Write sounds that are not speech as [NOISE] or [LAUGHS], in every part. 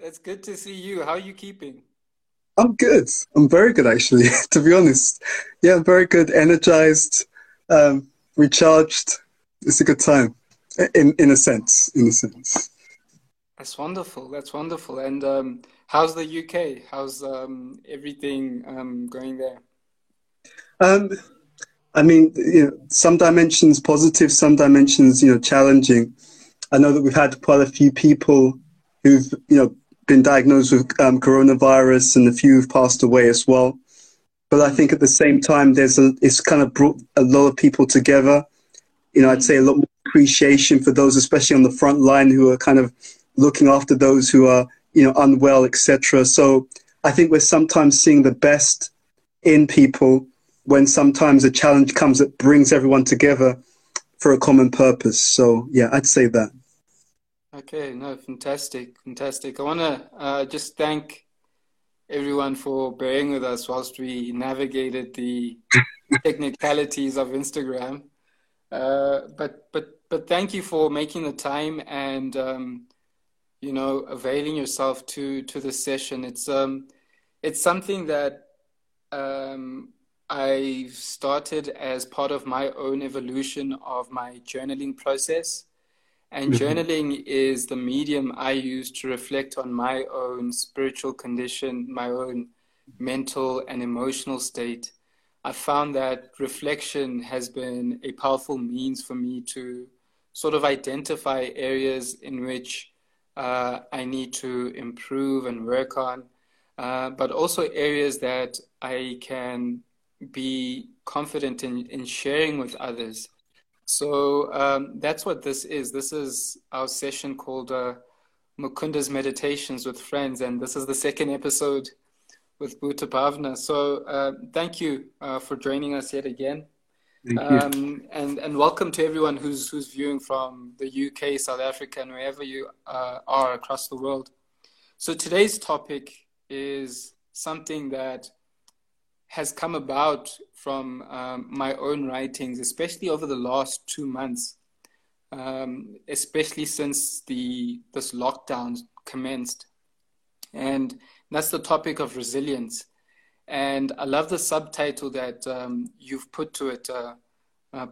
That's good to see you. How are you keeping? I'm good. I'm very good, actually, [LAUGHS] to be honest. Yeah, I'm very good, energized, um, recharged. It's a good time, in, in a sense, in a sense. That's wonderful. That's wonderful. And um, how's the UK? How's um, everything um, going there? Um, I mean, you know, some dimensions positive, some dimensions, you know, challenging. I know that we've had quite a few people who've, you know, been diagnosed with um, coronavirus, and a few have passed away as well. But I think at the same time, there's a, it's kind of brought a lot of people together. You know, I'd say a lot more appreciation for those, especially on the front line, who are kind of looking after those who are, you know, unwell, etc. So I think we're sometimes seeing the best in people when sometimes a challenge comes that brings everyone together for a common purpose. So yeah, I'd say that. Okay, no, fantastic, fantastic. I want to uh, just thank everyone for bearing with us whilst we navigated the [LAUGHS] technicalities of Instagram. Uh, but but but thank you for making the time and um, you know availing yourself to to the session. It's um it's something that um, I started as part of my own evolution of my journaling process. And mm-hmm. journaling is the medium I use to reflect on my own spiritual condition, my own mental and emotional state. I found that reflection has been a powerful means for me to sort of identify areas in which uh, I need to improve and work on, uh, but also areas that I can be confident in, in sharing with others. So um, that's what this is. This is our session called uh, Mukunda's Meditations with Friends, and this is the second episode with Bhuta Bhavna. So uh, thank you uh, for joining us yet again. Um, and and welcome to everyone who's who's viewing from the UK, South Africa, and wherever you uh, are across the world. So today's topic is something that has come about from um, my own writings, especially over the last two months, um, especially since the this lockdown commenced, and that's the topic of resilience. And I love the subtitle that um, you've put to it, uh, uh,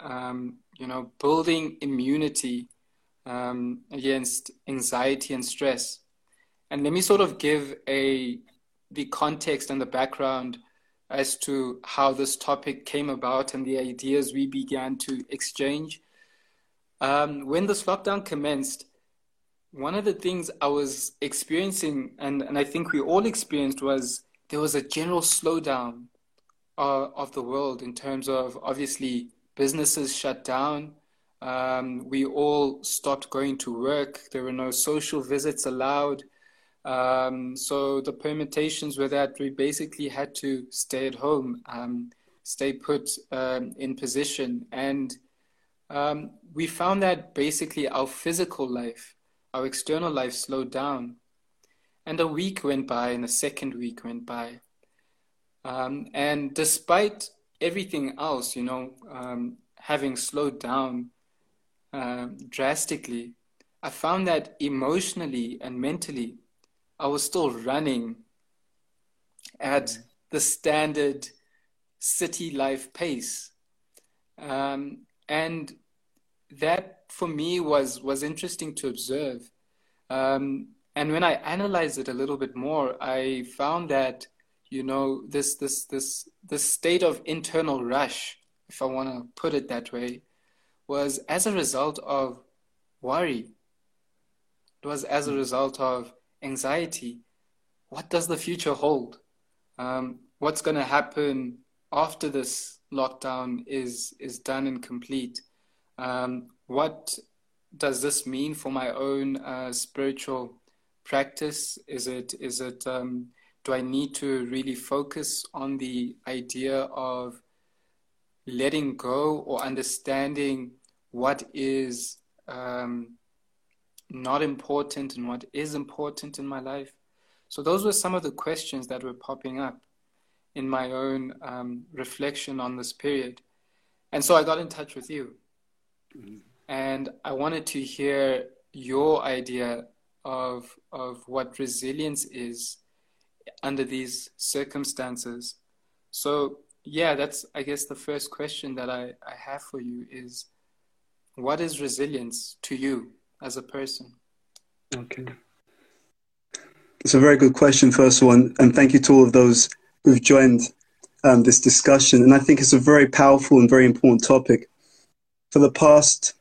um, you know, building immunity um, against anxiety and stress. And let me sort of give a the context and the background as to how this topic came about and the ideas we began to exchange. Um, when this lockdown commenced, one of the things I was experiencing, and, and I think we all experienced, was there was a general slowdown uh, of the world in terms of obviously businesses shut down. Um, we all stopped going to work. There were no social visits allowed. Um, so the permutations were that we basically had to stay at home, um, stay put um, in position. And um, we found that basically our physical life, our external life slowed down. And a week went by, and a second week went by. Um, and despite everything else, you know, um, having slowed down uh, drastically, I found that emotionally and mentally, I was still running at the standard city life pace. Um, and that for me was, was interesting to observe. Um, and when I analyzed it a little bit more, I found that, you know, this, this, this, this state of internal rush, if I want to put it that way, was as a result of worry. It was as a result of anxiety. What does the future hold? Um, what's going to happen after this lockdown is is done and complete? Um, what does this mean for my own uh, spiritual practice? Is it is it um, do I need to really focus on the idea of letting go or understanding what is um, not important and what is important in my life. So those were some of the questions that were popping up in my own um, reflection on this period. And so I got in touch with you. Mm-hmm. And I wanted to hear your idea of of what resilience is under these circumstances. So yeah, that's I guess the first question that I, I have for you is what is resilience to you as a person? Okay. It's a very good question, first one, and thank you to all of those who've joined um, this discussion. And I think it's a very powerful and very important topic. For the past,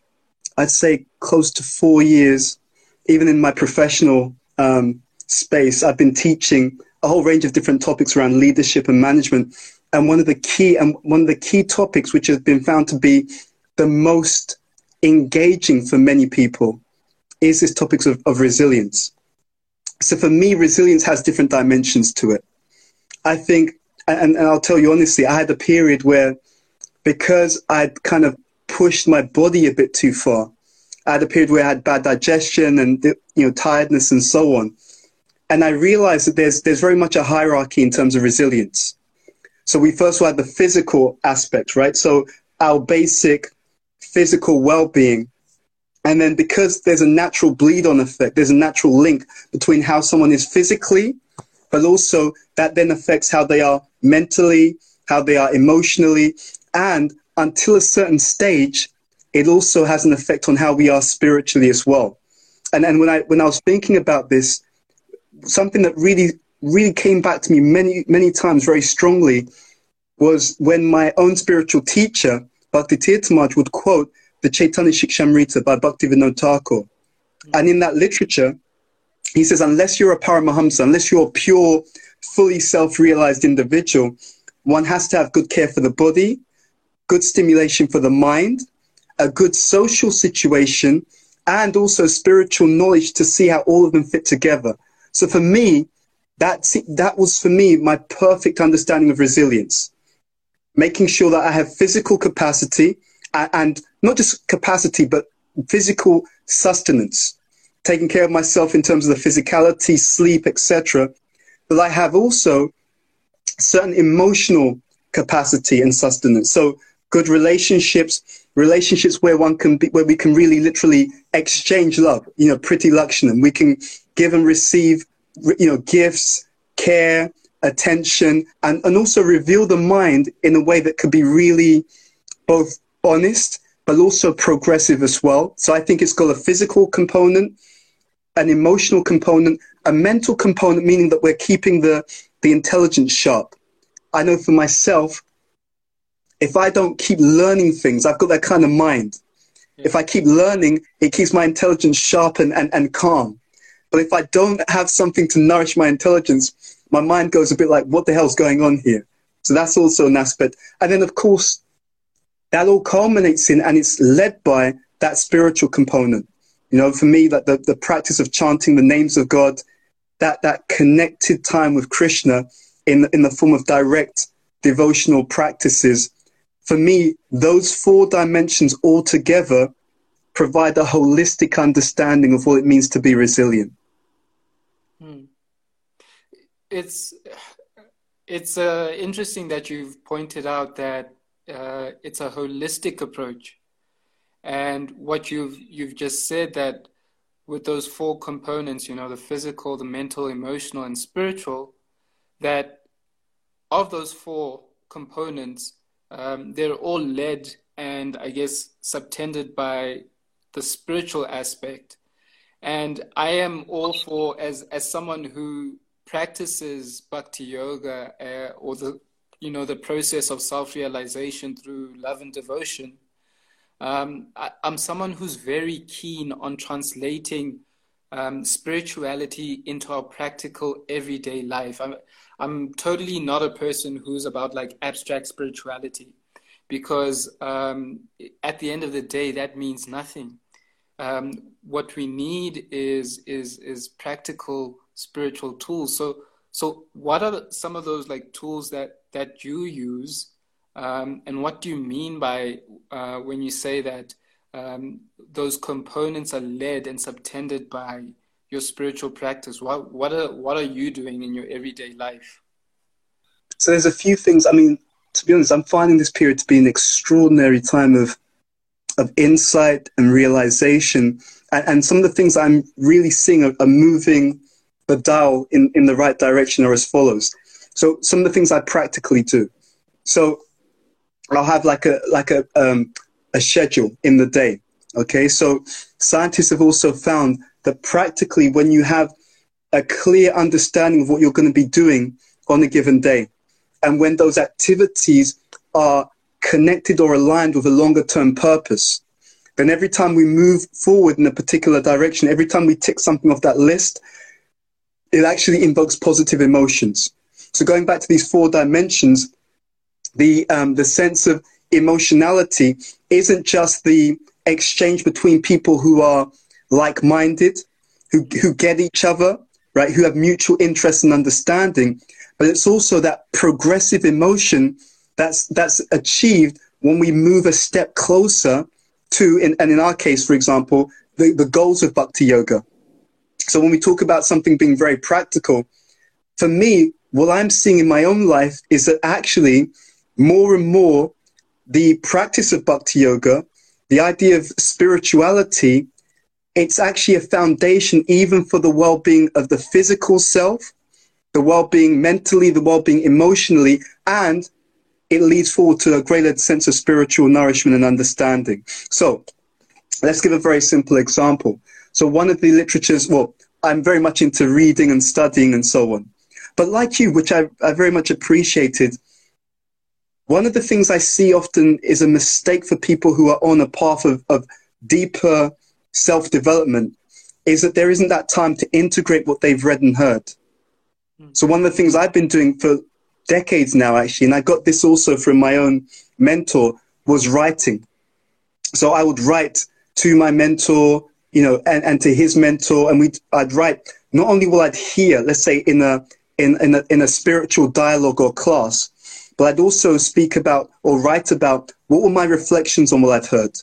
I'd say, close to four years, even in my professional um, space, I've been teaching a whole range of different topics around leadership and management. And one of the key and one of the key topics which has been found to be the most engaging for many people is this topic of, of resilience. So for me, resilience has different dimensions to it. I think, and, and I'll tell you honestly, I had a period where because I'd kind of pushed my body a bit too far, I had a period where I had bad digestion and you know tiredness and so on. And I realized that there's there's very much a hierarchy in terms of resilience. So we first had the physical aspect, right? So our basic physical well-being and then because there's a natural bleed on effect, there's a natural link between how someone is physically, but also that then affects how they are mentally, how they are emotionally, and until a certain stage, it also has an effect on how we are spiritually as well. And and when I when I was thinking about this, something that really really came back to me many many times very strongly was when my own spiritual teacher, Bhakti Tirthamaj, would quote the Chaitanya Shikshamrita by Bhaktivinoda Thakur. Hmm. And in that literature, he says, unless you're a Paramahamsa, unless you're a pure, fully self-realized individual, one has to have good care for the body, good stimulation for the mind, a good social situation, and also spiritual knowledge to see how all of them fit together. So for me, that, that was for me my perfect understanding of resilience. Making sure that I have physical capacity, and not just capacity, but physical sustenance, taking care of myself in terms of the physicality, sleep, etc. But I have also certain emotional capacity and sustenance. So good relationships, relationships where one can be, where we can really literally exchange love, you know, priti Lakshanam. We can give and receive, you know, gifts, care, attention, and, and also reveal the mind in a way that could be really both honest, but also progressive as well. So I think it's got a physical component, an emotional component, a mental component, meaning that we're keeping the, the intelligence sharp. I know for myself, if I don't keep learning things, I've got that kind of mind. Yeah. If I keep learning, it keeps my intelligence sharp and, and, and calm. But if I don't have something to nourish my intelligence, my mind goes a bit like, what the hell's going on here? So that's also an aspect. And then, of course, that all culminates in and it's led by that spiritual component. You know, for me, that the, the practice of chanting the names of God, that, that connected time with Krishna in, in the form of direct devotional practices, for me, those four dimensions all together provide a holistic understanding of what it means to be resilient. Hmm. It's it's uh, interesting that you've pointed out that uh, it's a holistic approach. And what you've you've just said that with those four components, you know, the physical, the mental, emotional, and spiritual, that of those four components, um, they're all led and I guess subtended by the spiritual aspect. And I am all for as as someone who practices bhakti yoga uh, or the you know the process of self-realization through love and devotion um, I, am someone who's very keen on translating um, spirituality into our practical everyday life. I'm, I'm totally not a person who's about like abstract spirituality because um, at the end of the day that means nothing. Um, what we need is is is practical spiritual tools. So so what are some of those like tools that that you use, um, and what do you mean by uh, when you say that um, those components are led and subtended by your spiritual practice? What what are what are you doing in your everyday life? So there's a few things. I mean, to be honest, I'm finding this period to be an extraordinary time of of insight and realization. And, and some of the things I'm really seeing are, are moving the dial in, in the right direction are as follows. So some of the things I practically do. So I'll have like a like a um, a schedule in the day. Okay, so scientists have also found that practically when you have a clear understanding of what you're going to be doing on a given day, and when those activities are connected or aligned with a longer term purpose, then every time we move forward in a particular direction, every time we tick something off that list, it actually invokes positive emotions. So going back to these four dimensions, the um, the sense of emotionality isn't just the exchange between people who are like-minded, who who get each other, right, who have mutual interest and understanding, but it's also that progressive emotion that's that's achieved when we move a step closer to, in, and in our case, for example, the, the goals of bhakti yoga. So when we talk about something being very practical, for me, what I'm seeing in my own life is that actually more and more the practice of bhakti yoga, the idea of spirituality, it's actually a foundation even for the well-being of the physical self, the well-being mentally, the well-being emotionally, and it leads forward to a greater sense of spiritual nourishment and understanding. So let's give a very simple example. So one of the literatures, well, I'm very much into reading and studying and so on. But like you, which I, I very much appreciated, one of the things I see often is a mistake for people who are on a path of, of deeper self development is that there isn't that time to integrate what they've read and heard. Hmm. So, one of the things I've been doing for decades now, actually, and I got this also from my own mentor, was writing. So, I would write to my mentor, you know, and, and to his mentor, and we I'd write. Not only will I hear, let's say, in a in, in a, in a spiritual dialogue or class, but I'd also speak about or write about what were my reflections on what I've heard.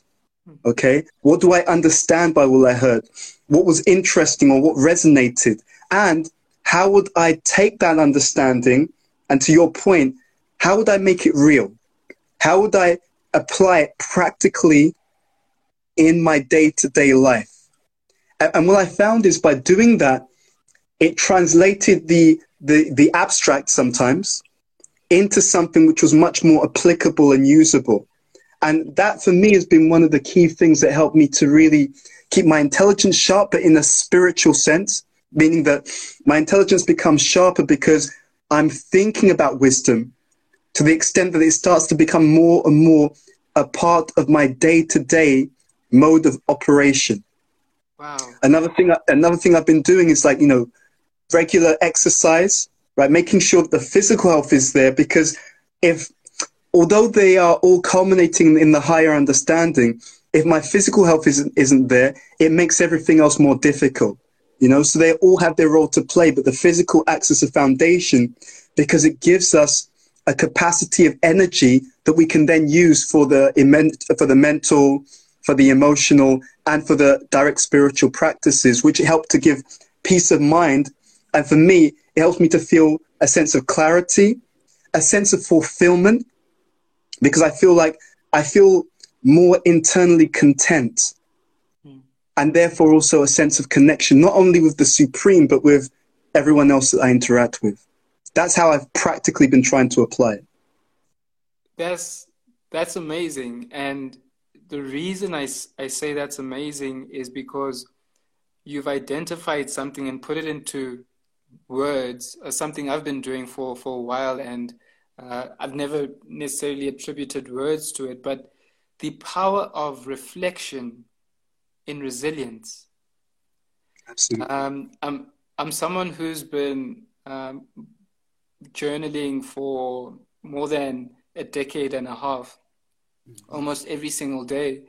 Hmm. Okay. What do I understand by what I heard? What was interesting or what resonated? And how would I take that understanding? And to your point, how would I make it real? How would I apply it practically in my day to day life? And what I found is by doing that, it translated the, the, the abstract sometimes into something which was much more applicable and usable. And that for me has been one of the key things that helped me to really keep my intelligence sharp, but in a spiritual sense, meaning that my intelligence becomes sharper because I'm thinking about wisdom to the extent that it starts to become more and more a part of my day to day mode of operation. Wow. Another thing, another thing I've been doing is like, you know, regular exercise, right? Making sure that the physical health is there because if, although they are all culminating in the higher understanding, if my physical health isn't, isn't there, it makes everything else more difficult. You know, so they all have their role to play, but the physical acts as a foundation because it gives us a capacity of energy that we can then use for the for the mental, for the emotional, and for the direct spiritual practices, which help to give peace of mind. And for me, it helps me to feel a sense of clarity, a sense of fulfillment, because I feel like I feel more internally content mm. and therefore also a sense of connection, not only with the Supreme, but with everyone else that I interact with. That's how I've practically been trying to apply it. That's, that's amazing. And the reason I, I say that's amazing is because you've identified something and put it into words uh, something I've been doing for, for a while, and uh, I've never necessarily attributed words to it, but the power of reflection in resilience. Absolutely. Um, I'm, I'm someone who's been um, journaling for more than a decade and a half, mm-hmm. almost every single day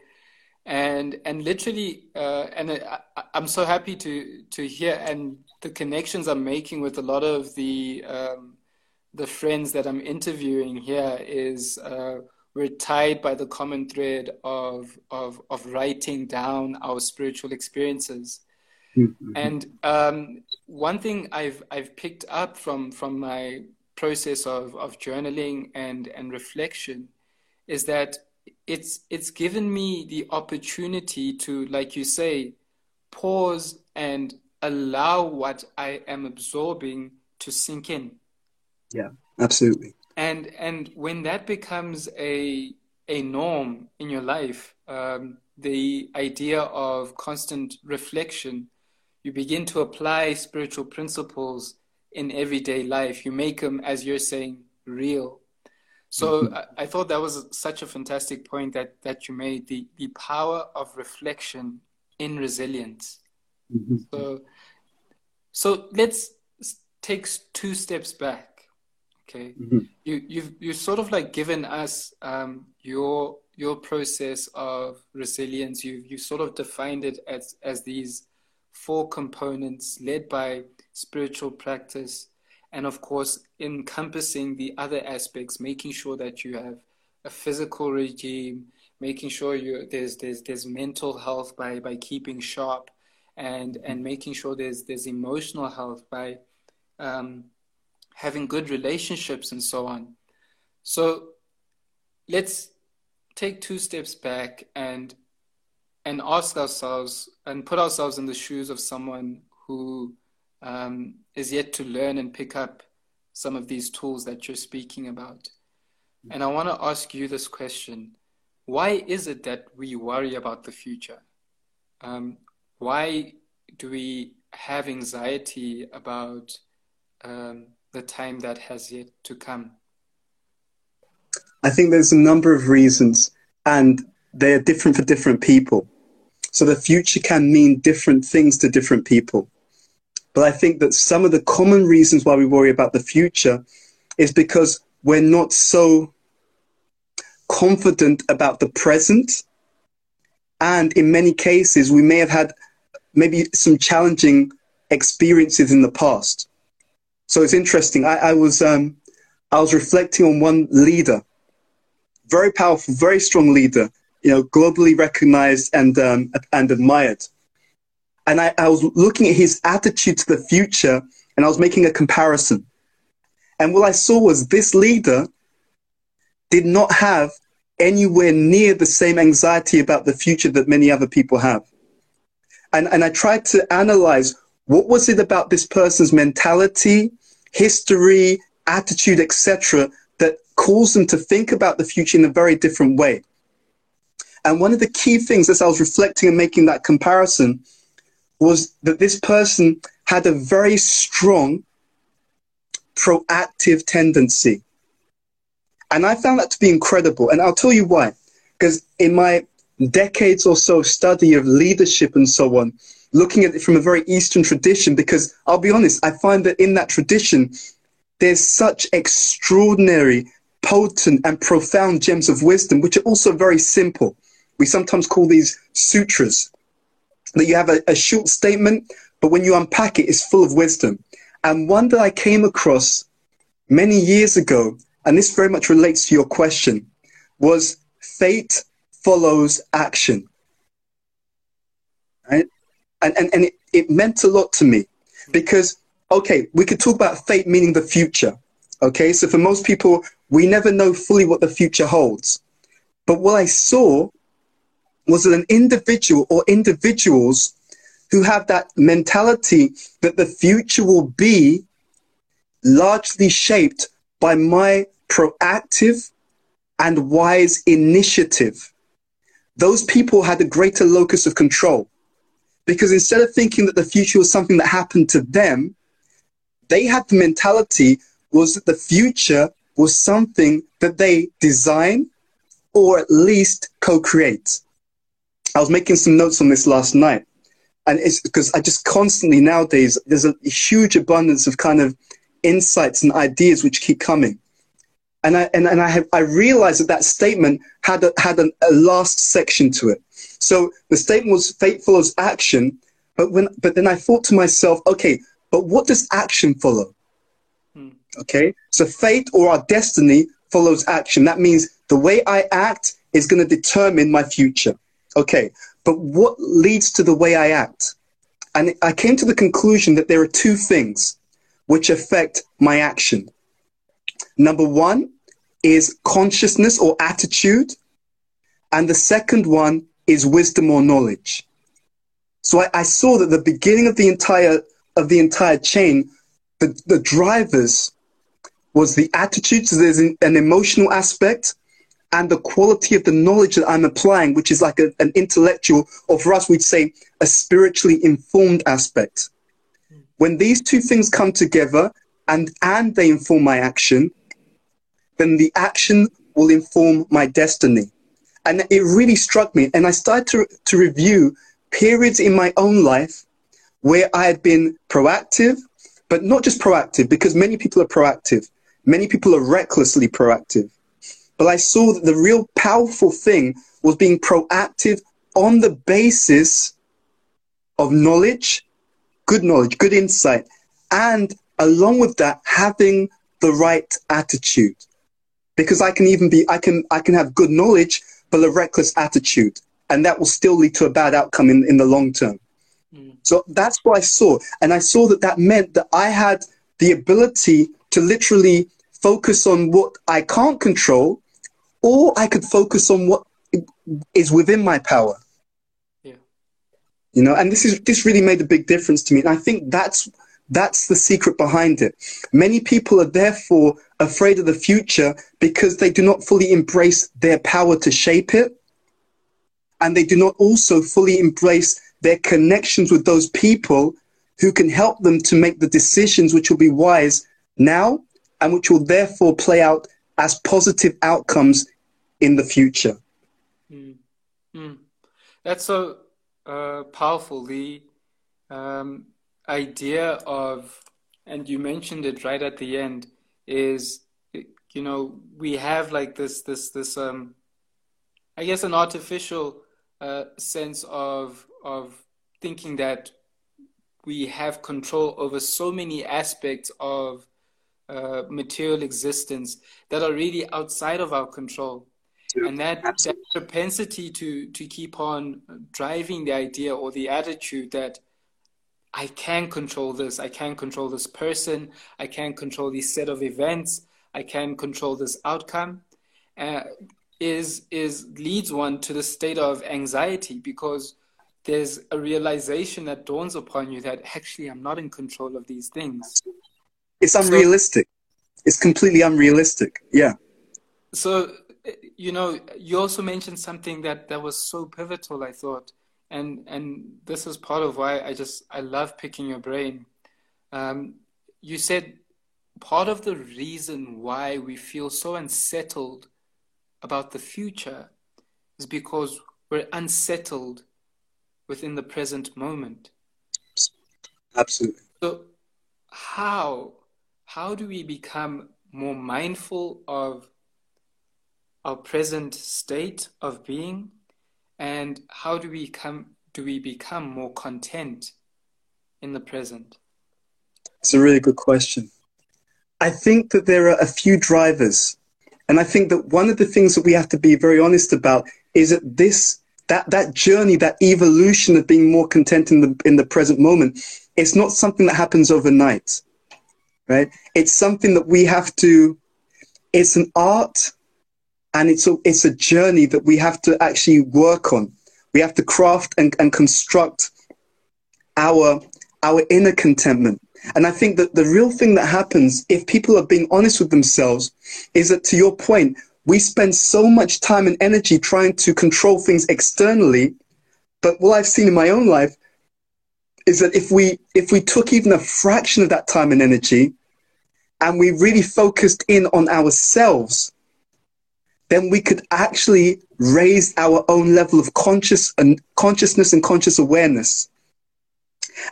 and and literally uh, and I, am so happy to to hear and the connections I'm making with a lot of the um, the friends that I'm interviewing here is uh, we're tied by the common thread of of of writing down our spiritual experiences. Mm-hmm. And um, one thing I've I've picked up from from my process of of journaling and and reflection is that it's it's given me the opportunity to, like you say, pause and allow what I am absorbing to sink in. Yeah, absolutely. And and when that becomes a a norm in your life, um, the idea of constant reflection, you begin to apply spiritual principles in everyday life. You make them, as you're saying, real. So mm-hmm. I, I, thought that was such a fantastic point that, that you made the, the power of reflection in resilience. Mm-hmm. So, so let's take two steps back. Okay, mm-hmm. you you've you sort of like given us um, your your process of resilience. You you sort of defined it as as these four components led by spiritual practice, and of course encompassing the other aspects, making sure that you have a physical regime, making sure you there's there's there's mental health by by keeping sharp, and and making sure there's there's emotional health by um, having good relationships and so on. So let's take two steps back and and ask ourselves and put ourselves in the shoes of someone who um, is yet to learn and pick up some of these tools that you're speaking about. And I want to ask you this question Why is it that we worry about the future? Um, why do we have anxiety about um, the time that has yet to come? I think there's a number of reasons, and they're different for different people. So the future can mean different things to different people. But I think that some of the common reasons why we worry about the future is because we're not so confident about the present. And in many cases, we may have had maybe some challenging experiences in the past. So it's interesting. I, I was um, I was reflecting on one leader, very powerful, very strong leader, you know, globally recognized and um, and admired. And I, I was looking at his attitude to the future, and I was making a comparison. And what I saw was this leader did not have anywhere near the same anxiety about the future that many other people have. And, and I tried to analyze what was it about this person's mentality, history, attitude, etc., that caused them to think about the future in a very different way? And one of the key things as I was reflecting and making that comparison was that this person had a very strong proactive tendency. And I found that to be incredible. And I'll tell you why. Because in my decades or so study of leadership and so on, looking at it from a very Eastern tradition because I'll be honest, I find that in that tradition, there's such extraordinary, potent, and profound gems of wisdom, which are also very simple. We sometimes call these sutras, that you have a, a short statement, but when you unpack it, it's full of wisdom. And one that I came across many years ago, and this very much relates to your question, was fate follows action. Right? and, and, and it, it meant a lot to me because okay we could talk about fate meaning the future okay so for most people we never know fully what the future holds but what i saw was an individual or individuals who have that mentality that the future will be largely shaped by my proactive and wise initiative those people had a greater locus of control because instead of thinking that the future was something that happened to them, they had the mentality was that the future was something that they design or at least co-create. I was making some notes on this last night. And it's because I just constantly nowadays, there's a huge abundance of kind of insights and ideas which keep coming. And I, and, and I, have, I realized that that statement had, a, had a, a last section to it. So the statement was fate follows action, but when but then I thought to myself, okay, but what does action follow? Hmm. Okay, so fate or our destiny follows action. That means the way I act is going to determine my future. Okay, but what leads to the way I act? And I came to the conclusion that there are two things which affect my action. Number one is consciousness or attitude, and the second one is wisdom or knowledge. So I, I saw that the beginning of the entire of the entire chain, the, the drivers was the attitude. So there's an, an emotional aspect and the quality of the knowledge that I'm applying, which is like a, an intellectual, or for us, we'd say a spiritually informed aspect. When these two things come together and, and they inform my action, then the action will inform my destiny. And it really struck me. And I started to, to review periods in my own life where I had been proactive, but not just proactive, because many people are proactive. Many people are recklessly proactive. But I saw that the real powerful thing was being proactive on the basis of knowledge, good knowledge, good insight, and along with that, having the right attitude. Because I can even be, I can, I can have good knowledge, but a reckless attitude. And that will still lead to a bad outcome in, in the long term. Mm. So that's what I saw. And I saw that that meant that I had the ability to literally focus on what I can't control, or I could focus on what is within my power. Yeah. You know, and this is this really made a big difference to me. And I think that's that's the secret behind it. Many people are therefore afraid of the future because they do not fully embrace their power to shape it. And they do not also fully embrace their connections with those people who can help them to make the decisions which will be wise now and which will therefore play out as positive outcomes in the future. Mm. Mm. That's so uh, powerful. The um, idea of, and you mentioned it right at the end, is you know we have like this this this um, I guess an artificial uh, sense of of thinking that we have control over so many aspects of uh, material existence that are really outside of our control. And that, that propensity to, to keep on driving the idea or the attitude that I can control this, I can control this person, I can control this set of events, I can control this outcome, uh, is is leads one to the state of anxiety because there's a realization that dawns upon you that actually I'm not in control of these things. It's unrealistic. So, it's completely unrealistic. Yeah. So, you know, you also mentioned something that that was so pivotal. I thought, and and this is part of why I just I love picking your brain. Um, you said part of the reason why we feel so unsettled about the future is because we're unsettled within the present moment. Absolutely. So, how how do we become more mindful of our present state of being, and how do we come do we become more content in the present? It's a really good question. I think that there are a few drivers, and I think that one of the things that we have to be very honest about is that this that that journey, that evolution of being more content in the in the present moment, it's not something that happens overnight, right? It's something that we have to. It's an art, and it's a it's a journey that we have to actually work on. We have to craft and, and construct our our inner contentment. And I think that the real thing that happens if people are being honest with themselves is that, to your point, we spend so much time and energy trying to control things externally. But what I've seen in my own life is that if we if we took even a fraction of that time and energy and we really focused in on ourselves, then we could actually raise our own level of conscious and consciousness and conscious awareness.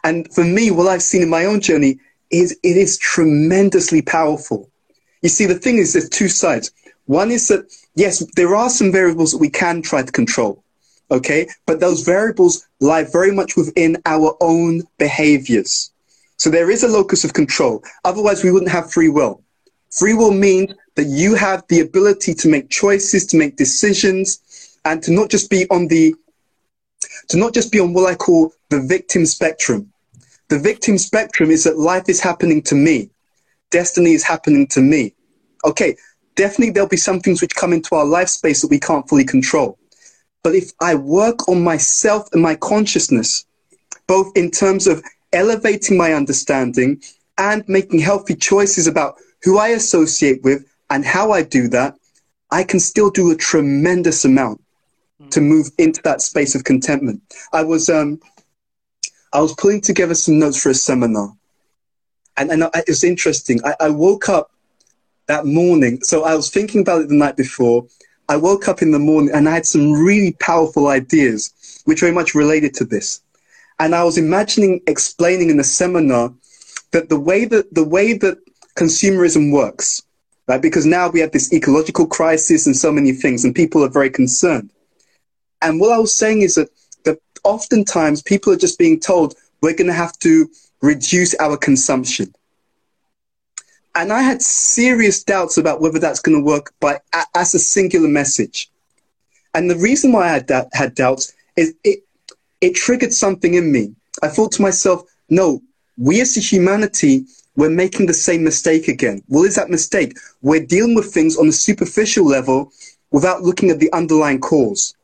And for me, what I've seen in my own journey is it is tremendously powerful. You see, the thing is, there's two sides. One is that, yes, there are some variables that we can try to control, okay? But those variables lie very much within our own behaviors. So there is a locus of control. Otherwise, we wouldn't have free will. Free will means that you have the ability to make choices, to make decisions, and to not just be on the, to not just be on what I call the victim spectrum. The victim spectrum is that life is happening to me. Destiny is happening to me. Okay, definitely there'll be some things which come into our life space that we can't fully control. But if I work on myself and my consciousness, both in terms of elevating my understanding and making healthy choices about who I associate with and how I do that, I can still do a tremendous amount to move into that space of contentment. I was um, I was putting together some notes for a seminar, and and it was interesting. I, I woke up that morning, so I was thinking about it the night before. I woke up in the morning and I had some really powerful ideas, which very much related to this. And I was imagining explaining in the seminar that the way that the way that consumerism works, right? Because now we have this ecological crisis and so many things, and people are very concerned. And what I was saying is that, that oftentimes people are just being told we're going to have to reduce our consumption. And I had serious doubts about whether that's going to work by as a singular message. And the reason why I had, that, had doubts is it, it triggered something in me. I thought to myself, no, we as a humanity, we're making the same mistake again. What is that mistake? We're dealing with things on a superficial level without looking at the underlying cause.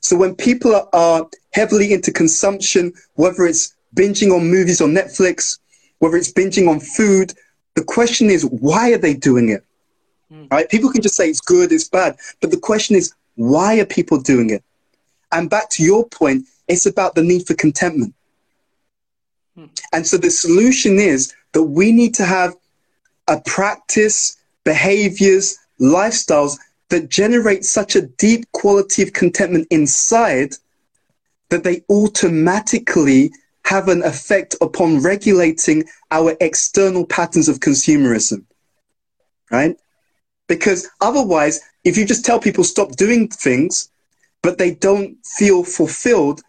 So when people are, are heavily into consumption, whether it's binging on movies on Netflix, whether it's binging on food, the question is, why are they doing it? Mm. Right? People can just say it's good, it's bad. But the question is, why are people doing it? And back to your point, it's about the need for contentment. Mm. And so the solution is that we need to have a practice, behaviors, lifestyles that generate such a deep quality of contentment inside that they automatically have an effect upon regulating our external patterns of consumerism. Right? Because otherwise, if you just tell people stop doing things, but they don't feel fulfilled,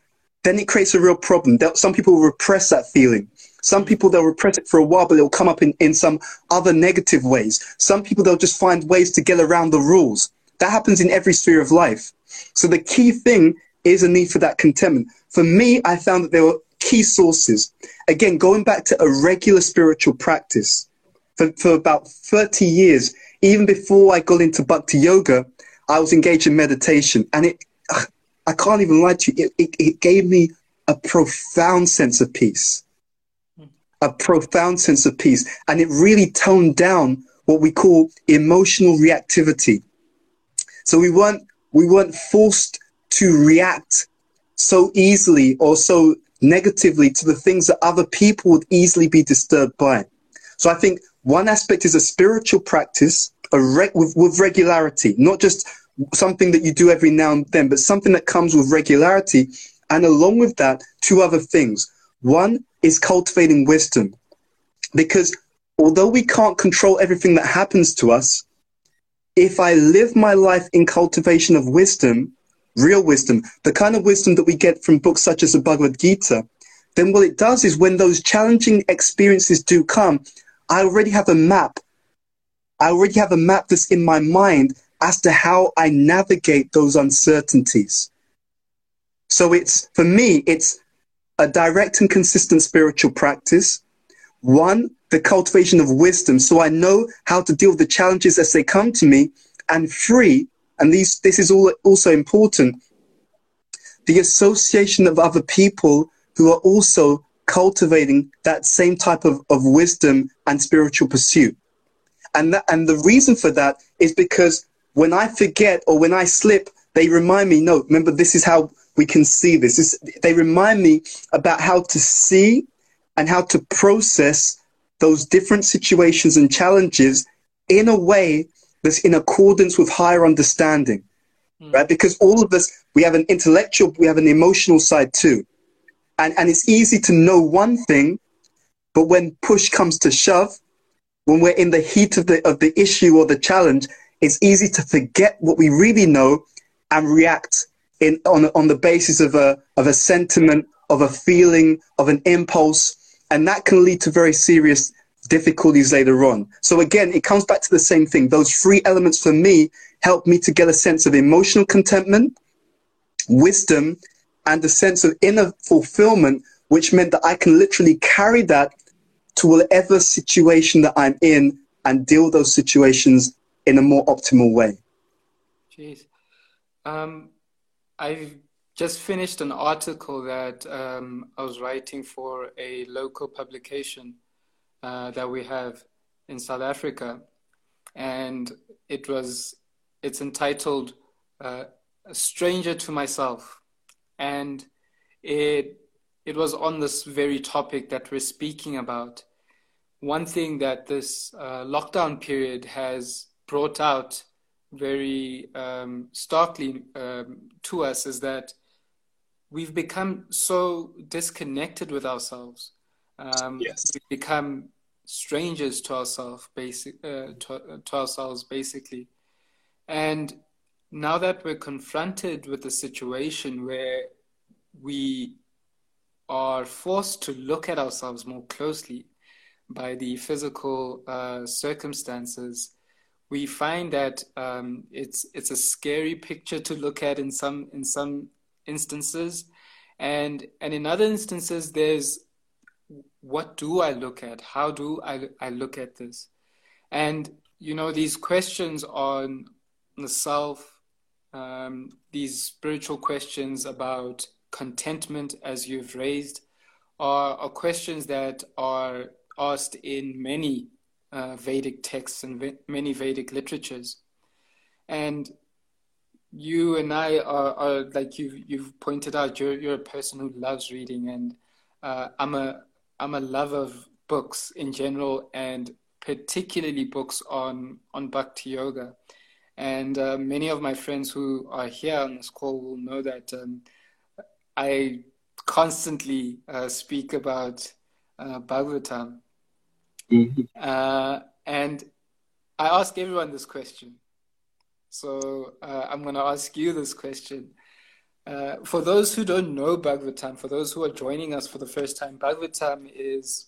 then it creates a real problem. Some people repress that feeling. Some people, they'll repress it for a while, but it'll come up in, in some other negative ways. Some people, they'll just find ways to get around the rules. That happens in every sphere of life. So the key thing is a need for that contentment. For me, I found that there were key sources. Again, going back to a regular spiritual practice for, for about 30 years, even before I got into Bhakti Yoga, I was engaged in meditation. And it, I can't even lie to you, it, it, it gave me a profound sense of peace a profound sense of peace. And it really toned down what we call emotional reactivity. So we weren't, we weren't forced to react so easily or so negatively to the things that other people would easily be disturbed by. So I think one aspect is a spiritual practice a with, with regularity, not just something that you do every now and then, but something that comes with regularity. And along with that, two other things. One is cultivating wisdom. Because although we can't control everything that happens to us, if I live my life in cultivation of wisdom, real wisdom, the kind of wisdom that we get from books such as the Bhagavad Gita, then what it does is when those challenging experiences do come, I already have a map. I already have a map that's in my mind as to how I navigate those uncertainties. So it's, for me, it's a direct and consistent spiritual practice. One, the cultivation of wisdom, so I know how to deal with the challenges as they come to me. And three, and these, this is all, also important, the association of other people who are also cultivating that same type of, of wisdom and spiritual pursuit. And, that, and the reason for that is because when I forget or when I slip, they remind me, no, remember, this is how we can see this. It's, they remind me about how to see and how to process those different situations and challenges in a way that's in accordance with higher understanding, mm. right? Because all of us, we have an intellectual, we have an emotional side too. And, and it's easy to know one thing, but when push comes to shove, when we're in the heat of the, of the issue or the challenge, it's easy to forget what we really know and react in, on, on the basis of a, of a sentiment, of a feeling, of an impulse, and that can lead to very serious difficulties later on. So again, it comes back to the same thing. Those three elements for me help me to get a sense of emotional contentment, wisdom, and a sense of inner fulfillment, which meant that I can literally carry that to whatever situation that I'm in and deal those situations in a more optimal way. Jeez. Um, I've just finished an article that um, I was writing for a local publication uh, that we have in South Africa, and it was it's entitled uh, "A Stranger to Myself," and it it was on this very topic that we're speaking about. One thing that this uh, lockdown period has brought out very um, starkly um, to us is that we've become so disconnected with ourselves. Um, yes. We've become strangers to ourselves, basic, uh, to, to ourselves, basically. And now that we're confronted with a situation where we are forced to look at ourselves more closely by the physical uh, circumstances, we find that um, it's it's a scary picture to look at in some in some instances, and and in other instances there's what do I look at? How do I I look at this? And you know these questions on the self, um, these spiritual questions about contentment, as you've raised, are, are questions that are asked in many uh, Vedic texts and many Vedic literatures. And you and I are, are like you've, you've pointed out, you're, you're a person who loves reading, and uh, I'm a I'm a lover of books in general, and particularly books on on Bhakti Yoga. And uh, many of my friends who are here on this call will know that um, I constantly uh, speak about uh, Bhagavatam. Mm-hmm. Uh, and I ask everyone this question. So uh, I'm going to ask you this question. Uh, for those who don't know Bhagavatam, for those who are joining us for the first time, Bhagavatam is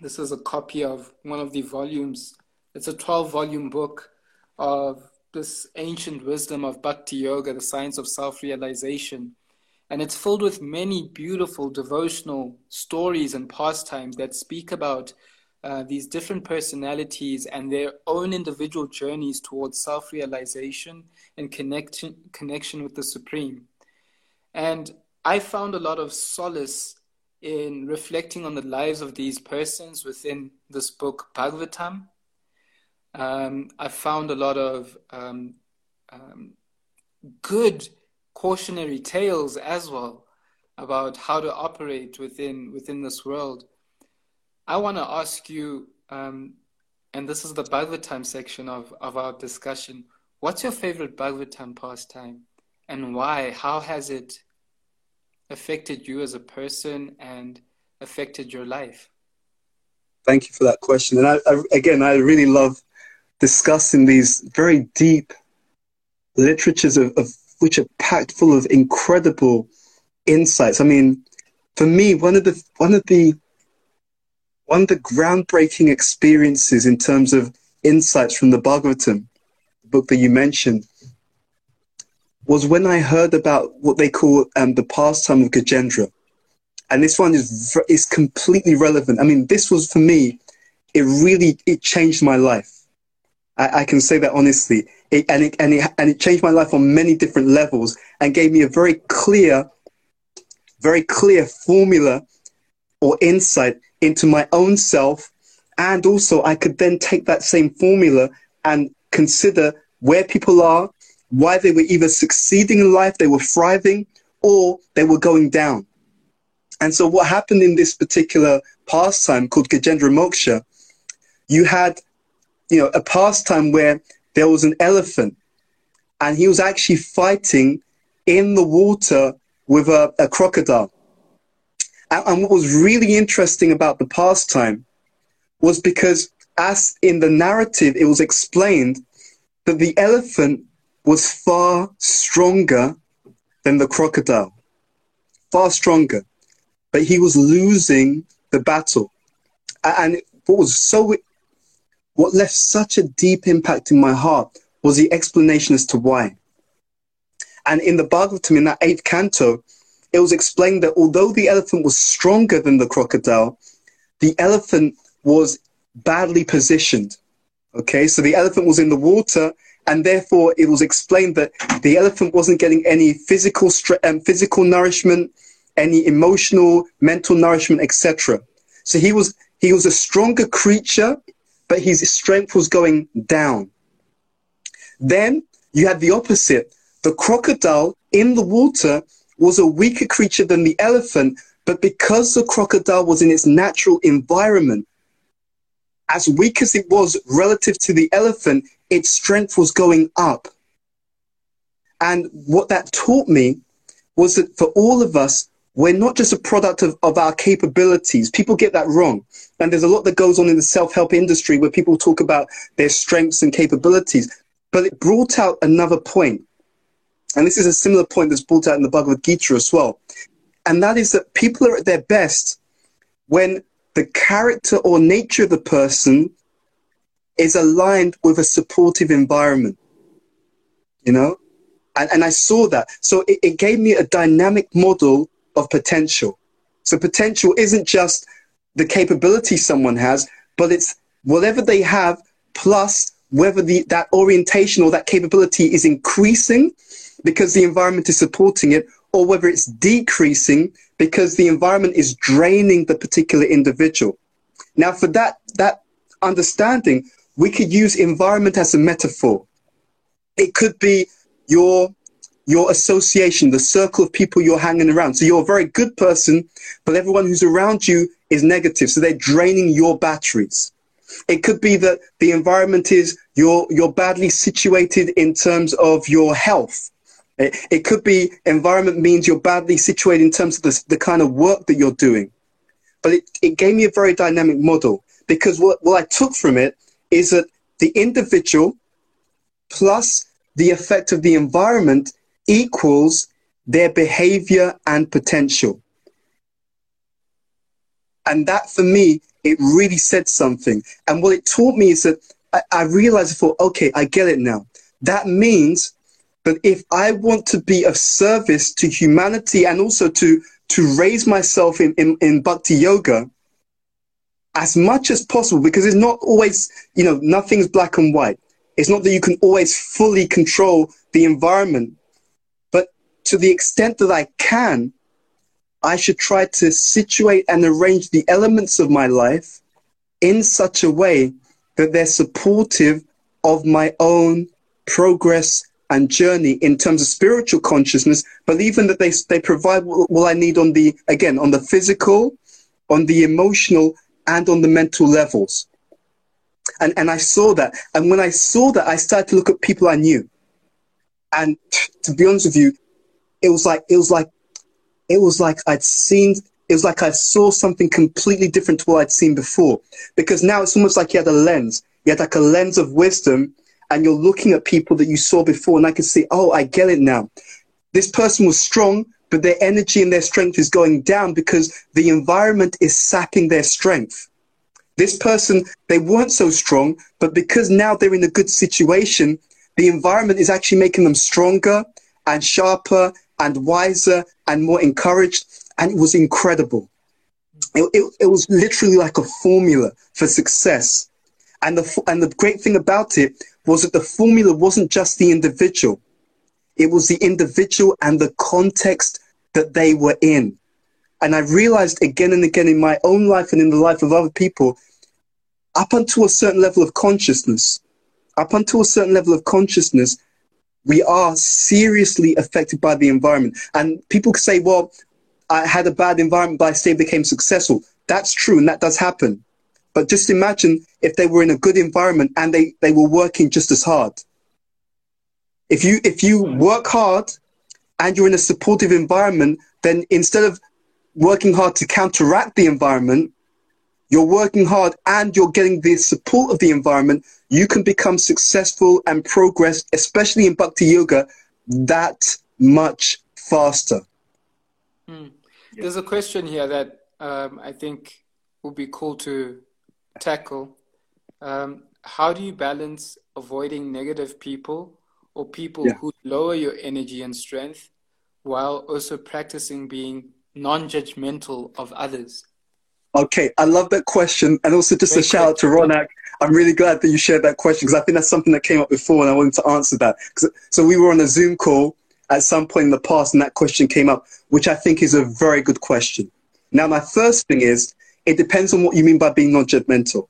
this is a copy of one of the volumes. It's a 12 volume book of this ancient wisdom of Bhakti Yoga, the science of self realization. And it's filled with many beautiful devotional stories and pastimes that speak about uh, these different personalities and their own individual journeys towards self realization and connection, connection with the Supreme. And I found a lot of solace in reflecting on the lives of these persons within this book, Bhagavatam. Um, I found a lot of um, um, good cautionary tales as well about how to operate within within this world. I want to ask you, um, and this is the Bhagavatam section of, of our discussion. What's your favorite Bhagavatam pastime, and why? How has it affected you as a person and affected your life? Thank you for that question. And I, I, again, I really love discussing these very deep literatures of, of which are packed full of incredible insights. I mean, for me, one of the one of the one of the groundbreaking experiences in terms of insights from the Bhagavatam, the book that you mentioned, was when I heard about what they call um, the pastime of Gajendra. And this one is is completely relevant. I mean, this was for me, it really it changed my life. I, I can say that honestly. It, and, it, and, it, and it changed my life on many different levels and gave me a very clear, very clear formula or insight into my own self. And also, I could then take that same formula and consider where people are, why they were either succeeding in life, they were thriving, or they were going down. And so, what happened in this particular pastime called Gajendra Moksha, you had you know, a pastime where there was an elephant and he was actually fighting in the water with a, a crocodile. And, what was really interesting about the pastime was because, as in the narrative, it was explained that the elephant was far stronger than the crocodile, far stronger, but he was losing the battle. And what was so what left such a deep impact in my heart was the explanation as to why. And in the Bhagavatam, in that eighth canto, it was explained that although the elephant was stronger than the crocodile, the elephant was badly positioned. Okay, so the elephant was in the water and therefore it was explained that the elephant wasn't getting any physical um, physical nourishment, any emotional, mental nourishment, etc. So he was he was a stronger creature, but his strength was going down. Then you had the opposite. The crocodile in the water was a weaker creature than the elephant, but because the crocodile was in its natural environment, as weak as it was relative to the elephant, its strength was going up. And what that taught me was that for all of us, we're not just a product of, of our capabilities. People get that wrong. And there's a lot that goes on in the self help industry where people talk about their strengths and capabilities. But it brought out another point. And this is a similar point that's brought out in the Bhagavad Gita as well. And that is that people are at their best when the character or nature of the person is aligned with a supportive environment. You know? And, and I saw that. So it, it gave me a dynamic model of potential. So potential isn't just the capability someone has, but it's whatever they have plus whether the, that orientation or that capability is increasing because the environment is supporting it or whether it's decreasing because the environment is draining the particular individual. Now, for that, that understanding, we could use environment as a metaphor. It could be your your association, the circle of people you're hanging around. So you're a very good person, but everyone who's around you is negative. So they're draining your batteries. It could be that the environment is you're, you're badly situated in terms of your health. It, it could be environment means you're badly situated in terms of the, the kind of work that you're doing. But it, it gave me a very dynamic model because what, what I took from it is that the individual plus the effect of the environment equals their behavior and potential. And that for me, it really said something. And what it taught me is that I, I realized, I thought, okay, I get it now. That means that if I want to be of service to humanity and also to, to raise myself in, in, in bhakti yoga, as much as possible, because it's not always, you know, nothing's black and white. It's not that you can always fully control the environment but to the extent that I can, I should try to situate and arrange the elements of my life in such a way that they're supportive of my own progress and journey in terms of spiritual consciousness, but even that they, they provide what I need on the, again, on the physical, on the emotional, and on the mental levels. And, and I saw that. And when I saw that, I started to look at people I knew. And to be honest with you, it was like it was like it was like I'd seen it was like I saw something completely different to what I'd seen before. Because now it's almost like you had a lens. You had like a lens of wisdom and you're looking at people that you saw before and I can see, oh, I get it now. This person was strong, but their energy and their strength is going down because the environment is sapping their strength. This person, they weren't so strong, but because now they're in a good situation, the environment is actually making them stronger and sharper and wiser and more encouraged. And it was incredible. It, it, it was literally like a formula for success. And the, and the great thing about it was that the formula wasn't just the individual. It was the individual and the context that they were in. And I realized again and again in my own life and in the life of other people, up until a certain level of consciousness, up until a certain level of consciousness, we are seriously affected by the environment. And people say, well, I had a bad environment, but I still became successful. That's true, and that does happen. But just imagine if they were in a good environment and they, they were working just as hard. If you if you work hard and you're in a supportive environment, then instead of working hard to counteract the environment, you're working hard and you're getting the support of the environment, you can become successful and progress, especially in Bhakti Yoga, that much faster. Hmm. There's a question here that um, I think would be cool to tackle. Um, how do you balance avoiding negative people or people yeah. who lower your energy and strength while also practicing being non judgmental of others? Okay, I love that question. And also just Great a shout out to Ronak. I'm really glad that you shared that question because I think that's something that came up before and I wanted to answer that. So we were on a Zoom call at some point in the past and that question came up, which I think is a very good question. Now, my first thing is it depends on what you mean by being non-judgmental,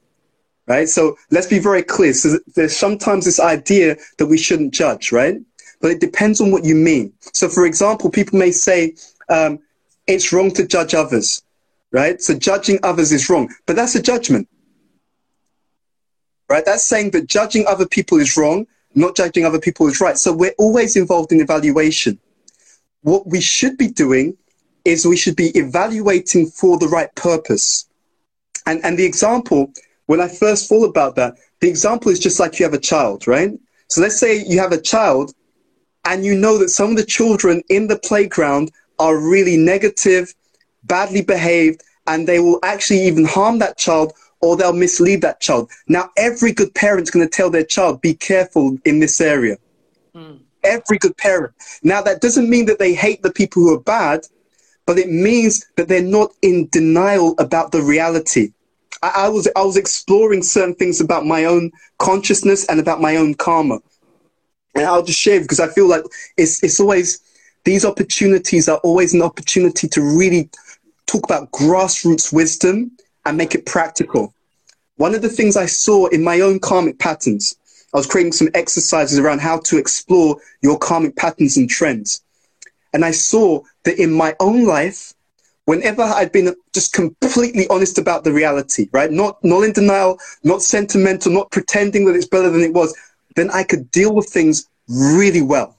right? So let's be very clear. So there's sometimes this idea that we shouldn't judge, right? But it depends on what you mean. So, for example, people may say um, it's wrong to judge others, right? So judging others is wrong, but that's a judgment, right? That's saying that judging other people is wrong, not judging other people is right. So we're always involved in evaluation. What we should be doing is we should be evaluating for the right purpose. And, and the example, when I first thought about that, the example is just like you have a child, right? So let's say you have a child and you know that some of the children in the playground are really negative, badly behaved, and they will actually even harm that child or they'll mislead that child. Now, every good parent's going to tell their child, be careful in this area. Mm. Every good parent. Now, that doesn't mean that they hate the people who are bad, but it means that they're not in denial about the reality. I, I was, I was exploring certain things about my own consciousness and about my own karma. And I'll just share because I feel like it's, it's always, these opportunities are always an opportunity to really talk about grassroots wisdom and make it practical. One of the things I saw in my own karmic patterns, I was creating some exercises around how to explore your karmic patterns and trends. And I saw that in my own life, whenever I'd been just completely honest about the reality, right? Not, not in denial, not sentimental, not pretending that it's better than it was, then I could deal with things really well.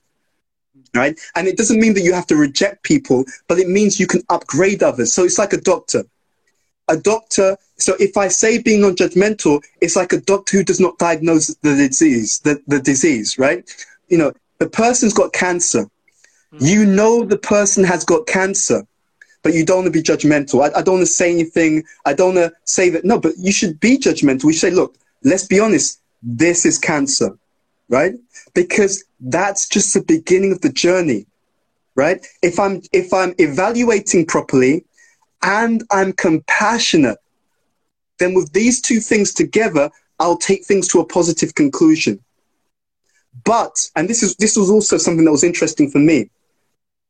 Right? And it doesn't mean that you have to reject people, but it means you can upgrade others. So it's like a doctor a doctor, so if I say being non-judgmental, it's like a doctor who does not diagnose the disease, the, the disease, right? You know, the person's got cancer. Mm-hmm. You know the person has got cancer, but you don't want to be judgmental. I, I don't want to say anything. I don't want to say that, no, but you should be judgmental. We say, look, let's be honest. This is cancer, right? Because that's just the beginning of the journey, right? If I'm, if I'm evaluating properly, and I'm compassionate, then with these two things together, I'll take things to a positive conclusion. But, and this is this was also something that was interesting for me.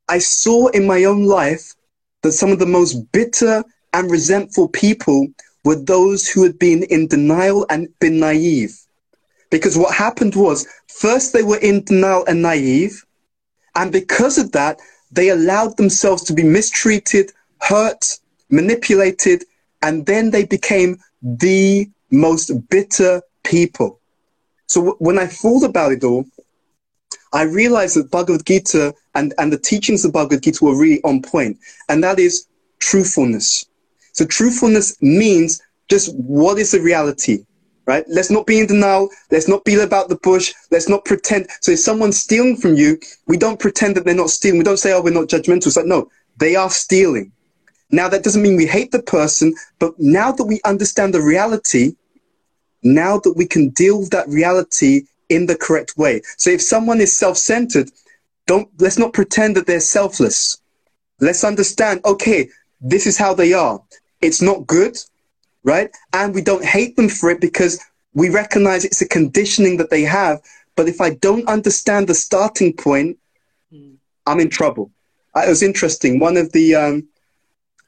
I saw in my own life that some of the most bitter and resentful people were those who had been in denial and been naive. Because what happened was, first they were in denial and naive, and because of that, they allowed themselves to be mistreated, hurt, manipulated, and then they became the most bitter people. So when I thought about it all, I realized that Bhagavad Gita and, and the teachings of Bhagavad Gita were really on point, and that is truthfulness. So truthfulness means just what is the reality, right? Let's not be in denial. Let's not be about the bush. Let's not pretend. So if someone's stealing from you, we don't pretend that they're not stealing. We don't say, oh, we're not judgmental. It's like, no, they are stealing. Now, that doesn't mean we hate the person, but now that we understand the reality, now that we can deal with that reality in the correct way. So if someone is self-centered, don't, let's not pretend that they're selfless. Let's understand, okay, this is how they are. It's not good, right? And we don't hate them for it because we recognize it's a conditioning that they have. But if I don't understand the starting point, mm. I'm in trouble. It was interesting. One of the um,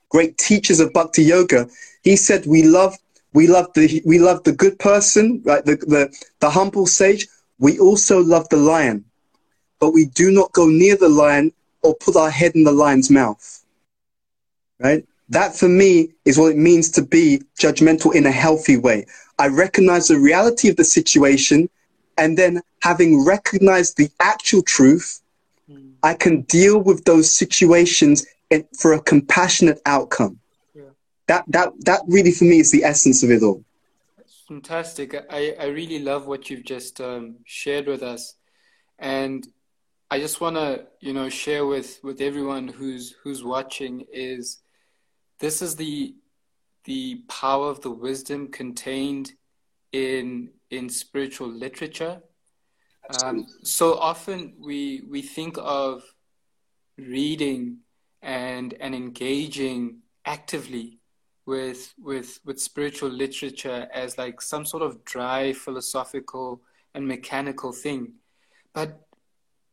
great teachers of bhakti yoga, he said we love we love the we love the good person, right? The the, the humble sage. We also love the lion, but we do not go near the lion or put our head in the lion's mouth. Right? That for me is what it means to be judgmental in a healthy way. I recognize the reality of the situation, and then having recognized the actual truth. I can deal with those situations for a compassionate outcome. Yeah. That that that really for me is the essence of it all. Fantastic. I, I really love what you've just um, shared with us, and I just want to you know share with with everyone who's who's watching is this is the the power of the wisdom contained in in spiritual literature. Um, so often we we think of reading and and engaging actively with with with spiritual literature as like some sort of dry philosophical and mechanical thing. But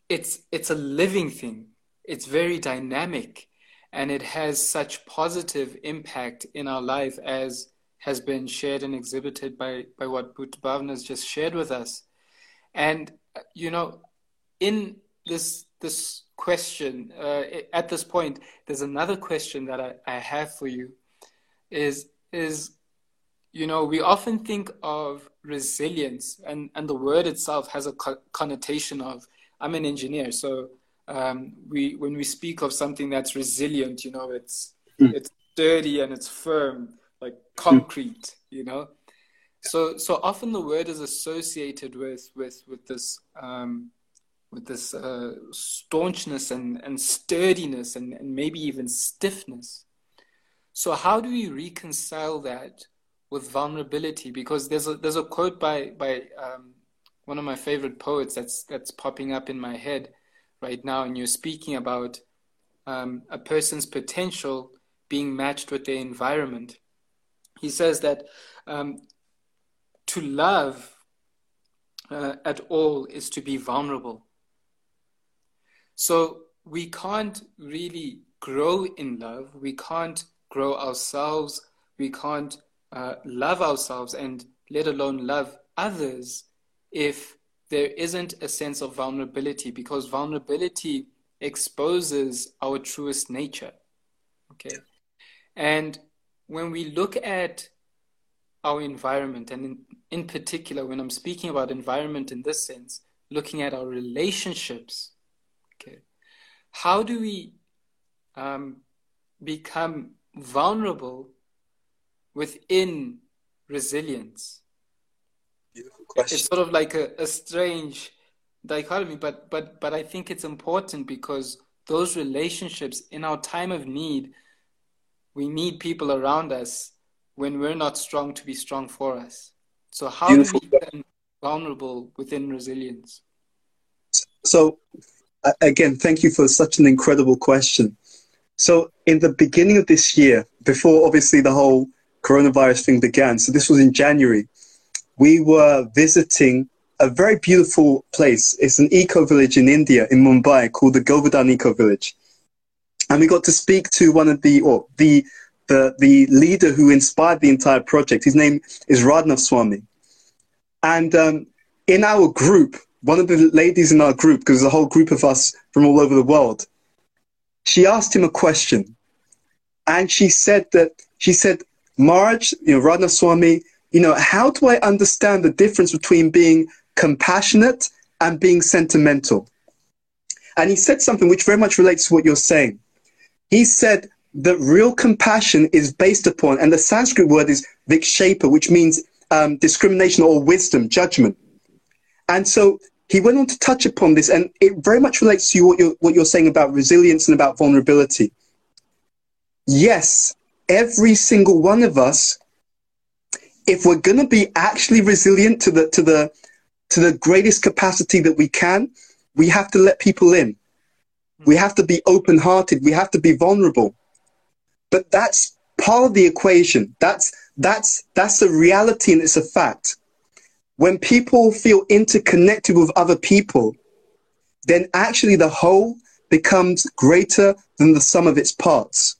it's it's a living thing. It's very dynamic and it has such positive impact in our life as has been shared and exhibited by by what Boot has just shared with us. And you know in this this question uh, at this point there's another question that I, I have for you is is you know we often think of resilience and and the word itself has a co- connotation of i'm an engineer so um, we when we speak of something that's resilient you know it's mm. it's sturdy and it's firm like concrete mm. you know so so often the word is associated with with with this um, with this uh, staunchness and, and sturdiness and, and maybe even stiffness so how do we reconcile that with vulnerability? Because there's a there's a quote by by um, one of my favorite poets that's that's popping up in my head right now, and you're speaking about um, a person's potential being matched with their environment. He says that um, to love uh, at all is to be vulnerable. So we can't really grow in love. We can't grow ourselves, we can't uh, love ourselves and let alone love others if there isn't a sense of vulnerability because vulnerability exposes our truest nature. Okay. And when we look at our environment, and in, in particular, when I'm speaking about environment in this sense, looking at our relationships, okay, how do we um, become vulnerable within resilience. Beautiful question. It's sort of like a, a strange dichotomy, but but but I think it's important because those relationships in our time of need, we need people around us when we're not strong to be strong for us. So how Beautiful. do we become vulnerable within resilience? So again, thank you for such an incredible question. So in the beginning of this year, before obviously the whole coronavirus thing began, so this was in January, we were visiting a very beautiful place. It's an eco village in India, in Mumbai, called the Govardhan Eco Village. And we got to speak to one of the, or the, the, the leader who inspired the entire project. His name is Radhanath Swami. And um, in our group, one of the ladies in our group, because there's a whole group of us from all over the world, she asked him a question. And she said that, she said, Maharaj, you know, Radhanath Swami, you know, how do I understand the difference between being compassionate and being sentimental? And he said something which very much relates to what you're saying. He said that real compassion is based upon, and the Sanskrit word is vikshepa, which means um, discrimination or wisdom, judgment. And so he went on to touch upon this, and it very much relates to what you're, what you're saying about resilience and about vulnerability. Yes, every single one of us, if we're going to be actually resilient to the, to, the, to the greatest capacity that we can, we have to let people in. We have to be open hearted. We have to be vulnerable. But that's part of the equation. That's, that's, that's a reality and it's a fact when people feel interconnected with other people, then actually the whole becomes greater than the sum of its parts.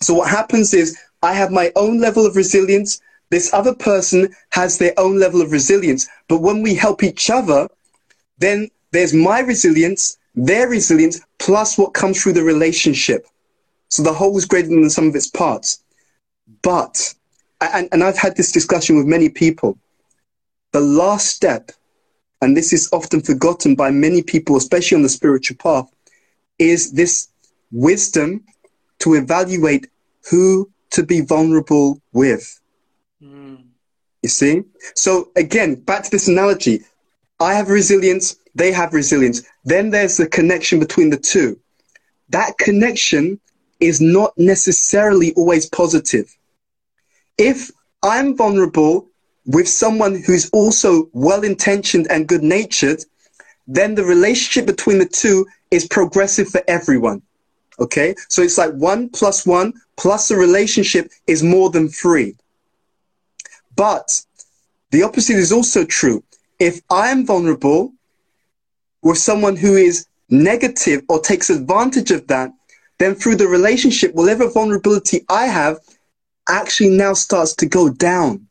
So what happens is I have my own level of resilience. This other person has their own level of resilience. But when we help each other, then there's my resilience, their resilience, plus what comes through the relationship. So the whole is greater than the sum of its parts. But, and, and I've had this discussion with many people, the last step, and this is often forgotten by many people, especially on the spiritual path, is this wisdom to evaluate who to be vulnerable with. Mm. You see? So again, back to this analogy. I have resilience, they have resilience. Then there's the connection between the two. That connection is not necessarily always positive. If I'm vulnerable with someone who's also well intentioned and good natured, then the relationship between the two is progressive for everyone. Okay, so it's like one plus one plus a relationship is more than three. But the opposite is also true. If I am vulnerable with someone who is negative or takes advantage of that, then through the relationship, whatever vulnerability I have actually now starts to go down.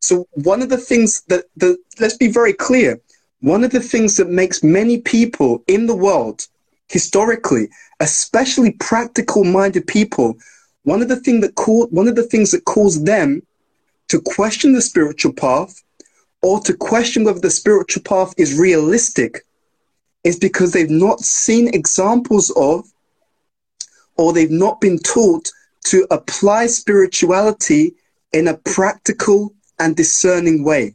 So one of the things that, the, let's be very clear, one of the things that makes many people in the world historically, especially practical minded people, one of the thing that call, one of the things that cause them to question the spiritual path or to question whether the spiritual path is realistic is because they've not seen examples of or they've not been taught to apply spirituality in a practical and discerning way.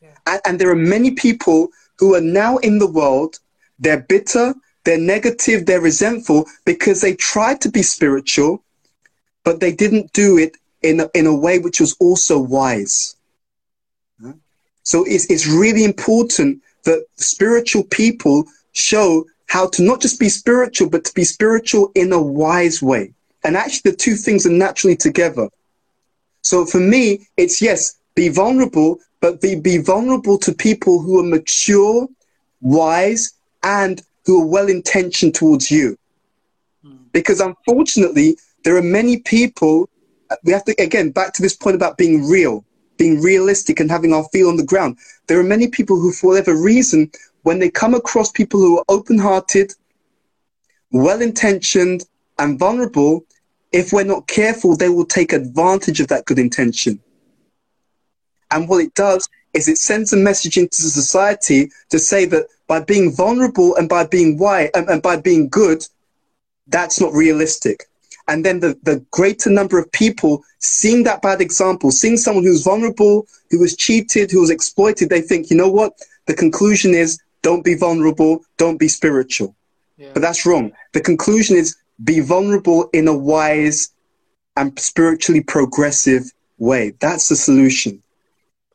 Yeah. And, and there are many people who are now in the world, they're bitter, they're negative, they're resentful because they tried to be spiritual, but they didn't do it in a, in a way which was also wise. So it's, it's really important that spiritual people show how to not just be spiritual, but to be spiritual in a wise way. And actually, the two things are naturally together. So for me, it's yes, be vulnerable, but be, be vulnerable to people who are mature, wise, and who are well intentioned towards you. Hmm. Because unfortunately, there are many people, we have to, again, back to this point about being real, being realistic and having our feel on the ground. There are many people who, for whatever reason, when they come across people who are open hearted, well intentioned, and vulnerable, if we're not careful, they will take advantage of that good intention. And what it does is it sends a message into society to say that by being vulnerable and by being white and, and by being good, that's not realistic. And then the, the greater number of people seeing that bad example, seeing someone who's vulnerable, who was cheated, who was exploited, they think, you know what? The conclusion is don't be vulnerable, don't be spiritual. Yeah. But that's wrong. The conclusion is be vulnerable in a wise and spiritually progressive way. That's the solution.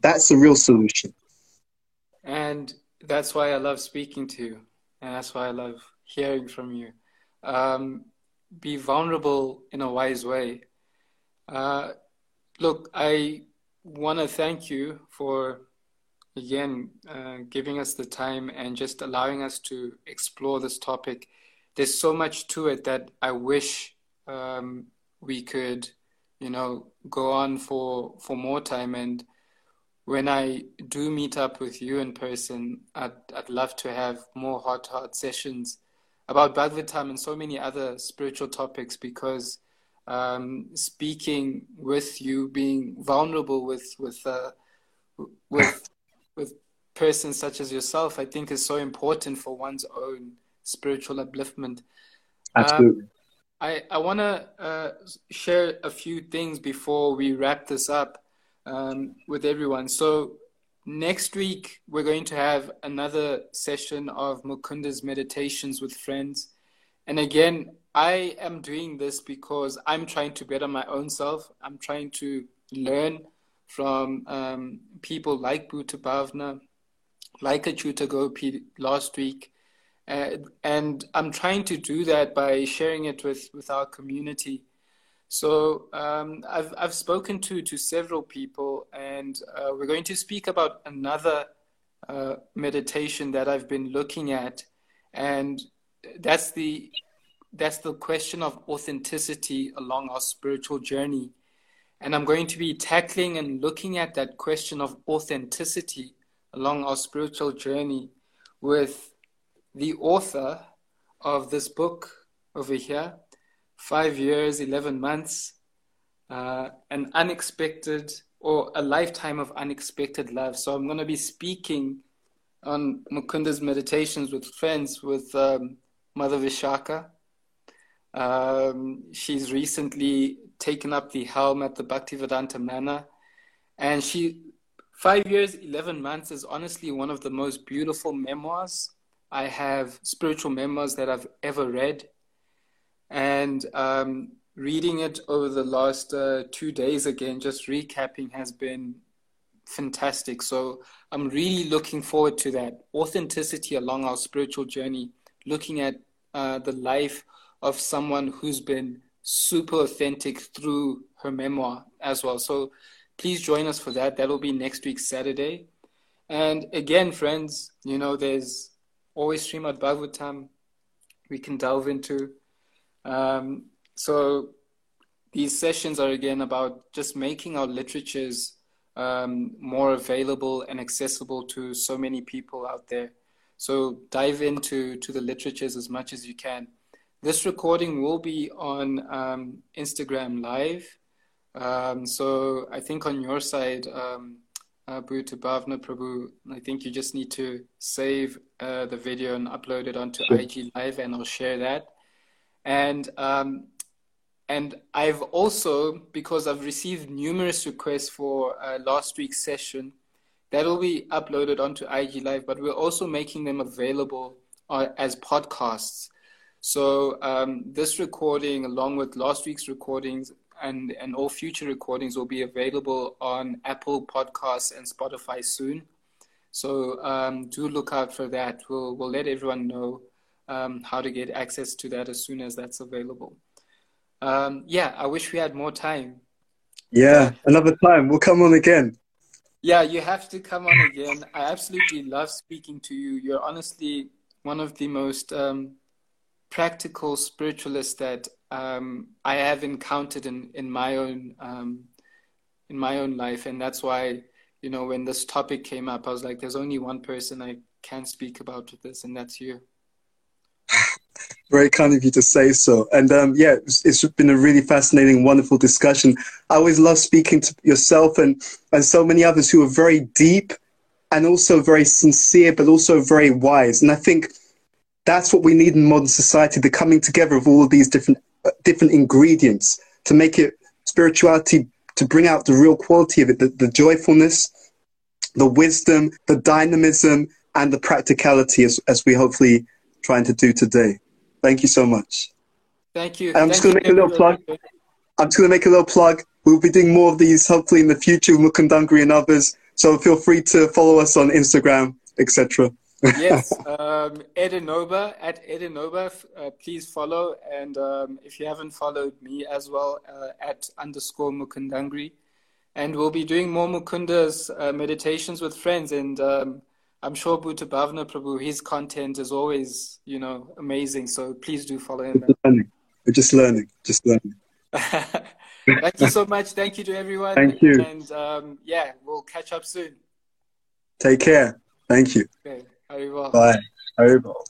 That's the real solution. And that's why I love speaking to you. And that's why I love hearing from you. Um, be vulnerable in a wise way. Uh, look, I want to thank you for, again, uh, giving us the time and just allowing us to explore this topic. There's so much to it that I wish um, we could, you know, go on for for more time. And when I do meet up with you in person, I'd, I'd love to have more hot, hot sessions about Bhagavatam and so many other spiritual topics because um, speaking with you, being vulnerable with with uh, with with persons such as yourself, I think is so important for one's own spiritual upliftment. Absolutely. Um, I I want to uh, share a few things before we wrap this up um, with everyone. So next week we're going to have another session of Mukunda's meditations with friends. And again, I am doing this because I'm trying to better my own self. I'm trying to learn from um, people like Bhuta Bhavna, like Achyuta Gopi last week. Uh, and I'm trying to do that by sharing it with, with our community. So um, I've I've spoken to to several people, and uh, we're going to speak about another uh, meditation that I've been looking at, and that's the that's the question of authenticity along our spiritual journey. And I'm going to be tackling and looking at that question of authenticity along our spiritual journey with the author of this book over here, five years, 11 months, uh, an unexpected or a lifetime of unexpected love. So I'm going to be speaking on Mukunda's meditations with friends with um, Mother Vishaka. Um, she's recently taken up the helm at the Bhaktivedanta Manor. And she, five years, 11 months is honestly one of the most beautiful memoirs I have, spiritual memoirs that I've ever read. And um, reading it over the last uh, two days again, just recapping, has been fantastic. So I'm really looking forward to that authenticity along our spiritual journey, looking at uh, the life of someone who's been super authentic through her memoir as well. So please join us for that. That'll be next week, Saturday. And again, friends, you know, there's always Srimad Bhagavatam we can delve into. Um, so these sessions are again about just making our literatures um, more available and accessible to so many people out there. So dive into to the literatures as much as you can. This recording will be on um, Instagram Live. Um, so I think on your side, um, uh, Bhuta Bhavna Prabhu, I think you just need to save uh, the video and upload it onto sure. IG Live, and I'll share that. And um, and I've also, because I've received numerous requests for uh, last week's session, that will be uploaded onto IG Live, but we're also making them available uh, as podcasts. So um, this recording, along with last week's recordings and, and all future recordings, will be available on Apple Podcasts and Spotify soon. So um, do look out for that. We'll, we'll let everyone know um, how to get access to that as soon as that's available. Um, yeah, I wish we had more time. Yeah, another time. We'll come on again. Yeah, you have to come on again. I absolutely love speaking to you. You're honestly one of the most um, practical spiritualists that um, I have encountered in, in my own um, in my own life, and that's why you know when this topic came up, I was like, "There's only one person I can speak about this, and that's you." [LAUGHS] Very kind of you to say so. And um, yeah, it's, it's been a really fascinating, wonderful discussion. I always love speaking to yourself and, and so many others who are very deep and also very sincere, but also very wise. And I think that's what we need in modern society the coming together of all of these different, different ingredients to make it spirituality, to bring out the real quality of it, the, the joyfulness, the wisdom, the dynamism, and the practicality as, as we hopefully trying to do today. Thank you so much. Thank you. And I'm Thank just going to make a little plug. I'm just going to make a little plug. We'll be doing more of these hopefully in the future, with Mukundangri and others. So feel free to follow us on Instagram, etc. yes, um, Edinoba at Edinoba. Uh, please follow, and um, if you haven't followed me as well, uh, at underscore Mukundangri, and we'll be doing more Mukunda's uh, meditations with friends, and um, I'm sure Bhuta Bhavna Prabhu, his content is always, you know, amazing. So please do follow him. Learning. We're just learning, just learning. [LAUGHS] Thank you so much. Thank you to everyone. Thank you. And um, yeah, we'll catch up soon. Take care. Thank you. Okay. Haribol. Bye. Haribol.